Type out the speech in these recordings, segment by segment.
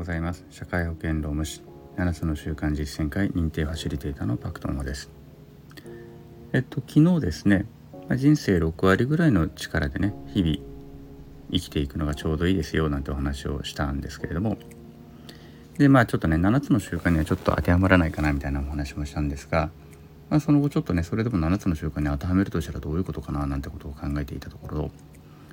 ございます。社会保険労務士7つの習慣実践会認定ファシリテーターのパクトモです。えっと昨日ですね人生6割ぐらいの力でね日々生きていくのがちょうどいいですよなんてお話をしたんですけれども。でまあちょっとね7つの習慣にはちょっと当てはまらないかなみたいなお話もしたんですが、まあ、その後ちょっとねそれでも7つの習慣に当てはめるとしたらどういうことかななんてことを考えていたところ、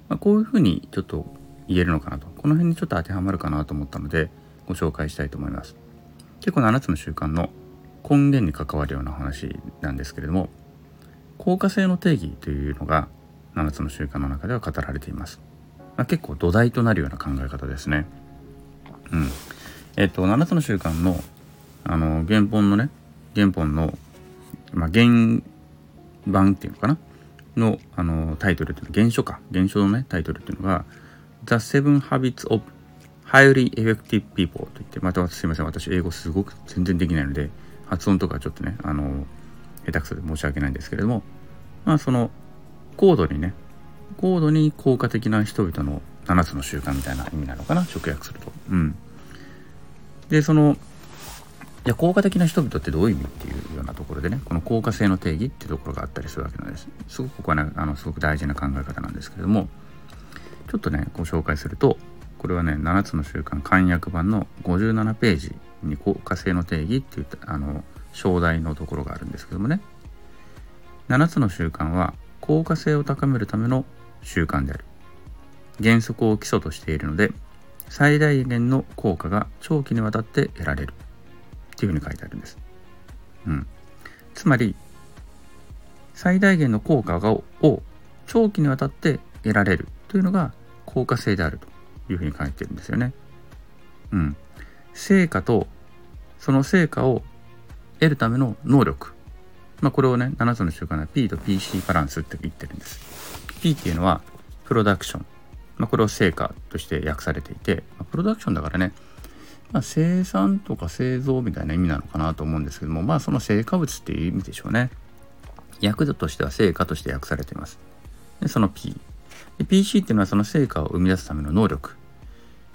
まあ、こういうふうにちょっと言えるのかなと。この辺にちょっと当てはまるかなと思ったのでご紹介したいと思います。結構7つの習慣の根源に関わるような話なんですけれども効果性の定義というのが7つの習慣の中では語られています、まあ、結構土台となるような考え方ですね。うん。えっと7つの習慣のあの原本のね原本の、まあ、原版っていうのかな？のあのタイトルっていうの原書か。原書のねタイトルっていうのが The Seven Habits of Highly Effective People と言って、またすいません、私英語すごく全然できないので、発音とかちょっとね、あの、下手くそで申し訳ないんですけれども、まあその、高度にね、高度に効果的な人々の7つの習慣みたいな意味なのかな、直訳すると。うん。で、その、じゃ効果的な人々ってどういう意味っていうようなところでね、この効果性の定義っていうところがあったりするわけなんです。すごくここはね、あの、すごく大事な考え方なんですけれども、ちょっとねご紹介するとこれはね7つの習慣簡約版の57ページに効果性の定義っていったあの章題のところがあるんですけどもね。7つの習慣は効果性を高めるための習慣である。原則を基礎としているので最大限の効果が長期にわたって得られる。っていうふうに書いてあるんです。うん、つまり最大限の効果を長期にわたって得られるというのが効果性であるというふうに書いてるんですよね。うん。成果とその成果を得るための能力。まあこれをね、7つの習慣で P と PC バランスって言ってるんです。P っていうのはプロダクション。まあこれを成果として訳されていて、まあ、プロダクションだからね、まあ、生産とか製造みたいな意味なのかなと思うんですけども、まあその成果物っていう意味でしょうね。訳度としては成果として訳されています。でその P。PC っていうのはその成果を生み出すための能力。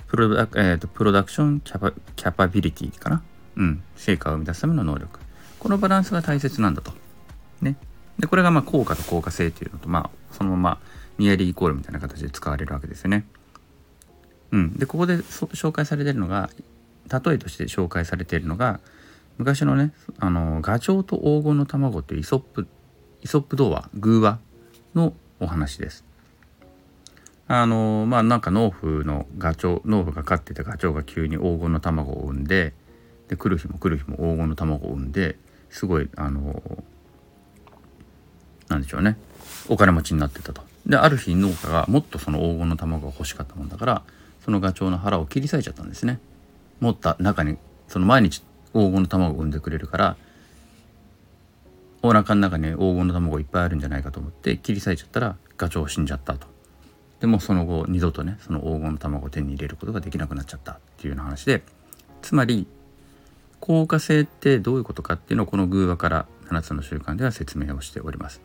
プロダ,、えーと、プロダクションキャパキャパビリティかな？うん。成果を生み出すための能力。このバランスが大切なんだと。ね。で、これがまあ効果と効果性っていうのと、まあ、そのままニアリーイコールみたいな形で使われるわけですよね。うん。で、ここで紹介されてるのが、例えとして紹介されているのが、昔のね、あの、ガチョウと黄金の卵っていうイソップ、イソップ童話、偶話のお話です。あのまあなんか農夫のガチョウ農夫が飼ってたガチョウが急に黄金の卵を産んでで来る日も来る日も黄金の卵を産んですごいあのなんでしょうねお金持ちになってたと。である日農家がもっとその黄金の卵が欲しかったもんだからそのガチョウの腹を切り裂いちゃったんですね。持った中にその毎日黄金の卵を産んでくれるからお腹の中に黄金の卵いっぱいあるんじゃないかと思って切り裂いちゃったらガチョウ死んじゃったと。でもその後二度とねその黄金の卵を手に入れることができなくなっちゃったっていうような話でつまり効果性ってどういうことかっていうのをこの偶話から7つの習慣では説明をしております。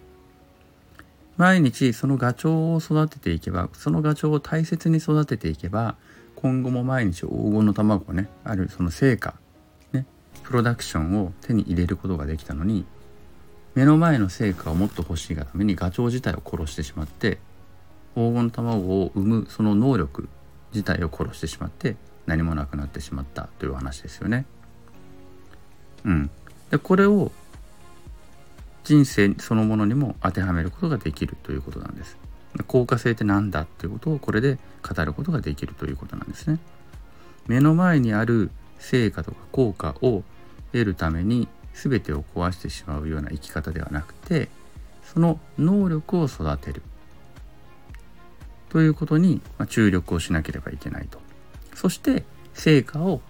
毎日そのガチョウを育てていけばそのガチョウを大切に育てていけば今後も毎日黄金の卵をねあるその成果ねプロダクションを手に入れることができたのに目の前の成果をもっと欲しいがためにガチョウ自体を殺してしまって黄金の卵を産むその能力自体を殺してしまって何もなくなってしまったという話ですよね。うん、でこれを人生そのものにも当てはめることができるということなんです。効果性って何だっていうことをこれで語ることができるということなんですね。目の前にある成果とか効果を得るために全てを壊してしまうような生き方ではなくてその能力を育てるということに注力をしなければいけないと。そして成果を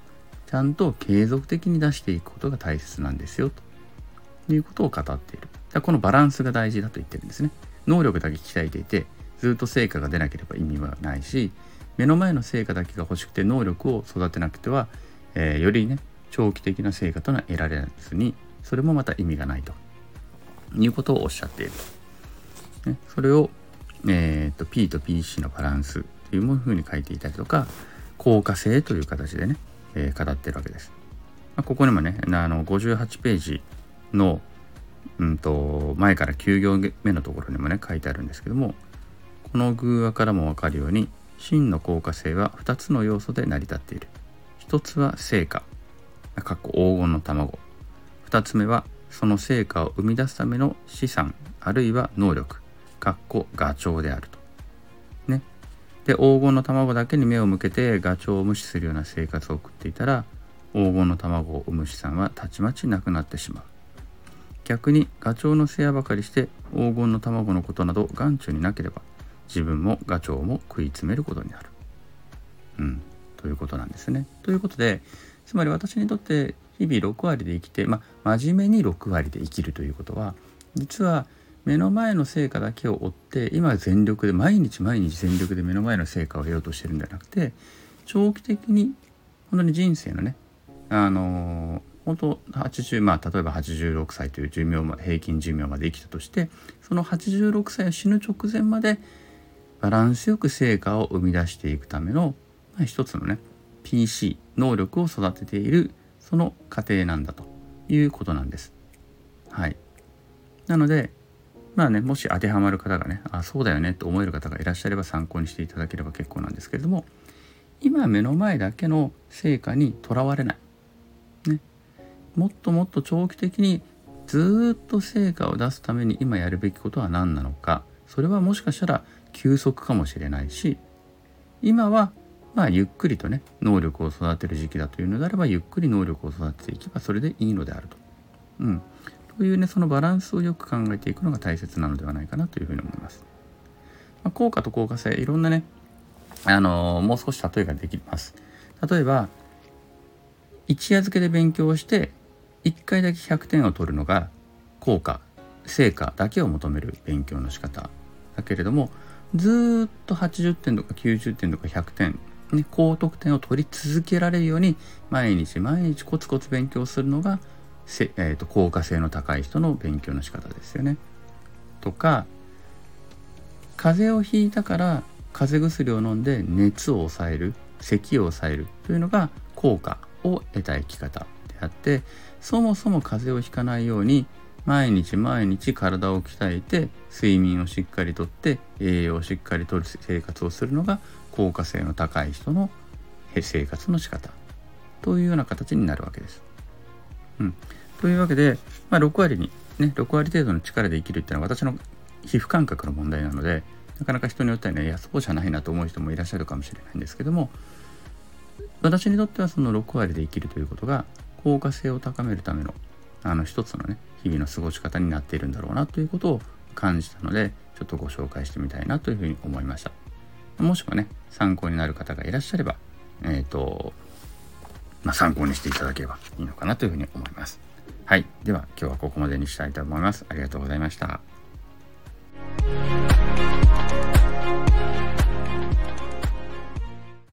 ちゃんと継続的に出していくことが大切なんですよということを語っている。だこのバランスが大事だと言ってるんですね。能力だけ鍛えていてずっと成果が出なければ意味はないし目の前の成果だけが欲しくて能力を育てなくては、えー、よりね長期的な成果というのは得られずにそれもまた意味がないということをおっしゃっている。ね、それをえーと、P と PC のバランスというふうに書いていたりとか効果性という形でね、えー、語ってるわけです。まあ、ここにもねあの58ページの、うんと、前から9行目のところにもね書いてあるんですけどもこの偶話からも分かるように真の効果性は2つの要素で成り立っている。1つは成果、かっこ黄金の卵。2つ目はその成果を生み出すための資産あるいは能力、かっこガチョウであると。ね。で黄金の卵だけに目を向けてガチョウを無視するような生活を送っていたら黄金の卵を産む資産はたちまちなくなってしまう。逆にガチョウの世話ばかりして黄金の卵のことなど眼中になければ自分もガチョウも食い詰めることになる。うん、ということなんですね。ということでつまり私にとって日々6割で生きて、まあ、真面目に6割で生きるということは実は目の前の成果だけを追って今全力で毎日毎日全力で目の前の成果を得ようとしてるんじゃなくて長期的に本当に人生のねあの本当80まあ例えば86歳という寿命平均寿命まで生きたとしてその86歳を死ぬ直前までバランスよく成果を生み出していくための、まあ、一つのね PC 能力を育てているその過程なんだということなんです。はい。なのでまあねもし当てはまる方がねあそうだよねと思える方がいらっしゃれば参考にしていただければ結構なんですけれども今目の前だけの成果にとらわれない。ね。もっともっと長期的にずっと成果を出すために今やるべきことは何なのか。それはもしかしたら休息かもしれないし今はまあゆっくりとね能力を育てる時期だというのであればゆっくり能力を育てていけばそれでいいのであると。うん、というねそのバランスをよく考えていくのが大切なのではないかなというふうに思います。まあ、効果と効果性いろんなねあのー、もう少し例えができます。例えば一夜漬けで勉強して1回だけ100点を取るのが効果成果だけを求める勉強の仕方だけれどもずっと80点とか90点とか100点、ね、高得点を取り続けられるように毎日毎日コツコツ勉強するのがせ、えーと、効果性の高い人の勉強の仕方ですよね。とか風邪をひいたから風邪薬を飲んで熱を抑える咳を抑えるというのが効果を得た生き方であってそもそも風邪をひかないように毎日毎日体を鍛えて睡眠をしっかりとって栄養をしっかりとる生活をするのが効果性の高い人の生活の仕方というような形になるわけです。うん、というわけで、まあ、6割にね6割程度の力で生きるっていうのは私の皮膚感覚の問題なのでなかなか人によってはねいやそうじゃないなと思う人もいらっしゃるかもしれないんですけども私にとってはその6割で生きるということが効果性を高めるためのあの一つのね日々の過ごし方になっているんだろうなということを感じたのでちょっとご紹介してみたいなというふうに思いました。もしくはね参考になる方がいらっしゃればえっ、ー、とまあ、参考にしていただければいいのかなというふうに思います。はい。では今日はここまでにしたいと思います。ありがとうございました。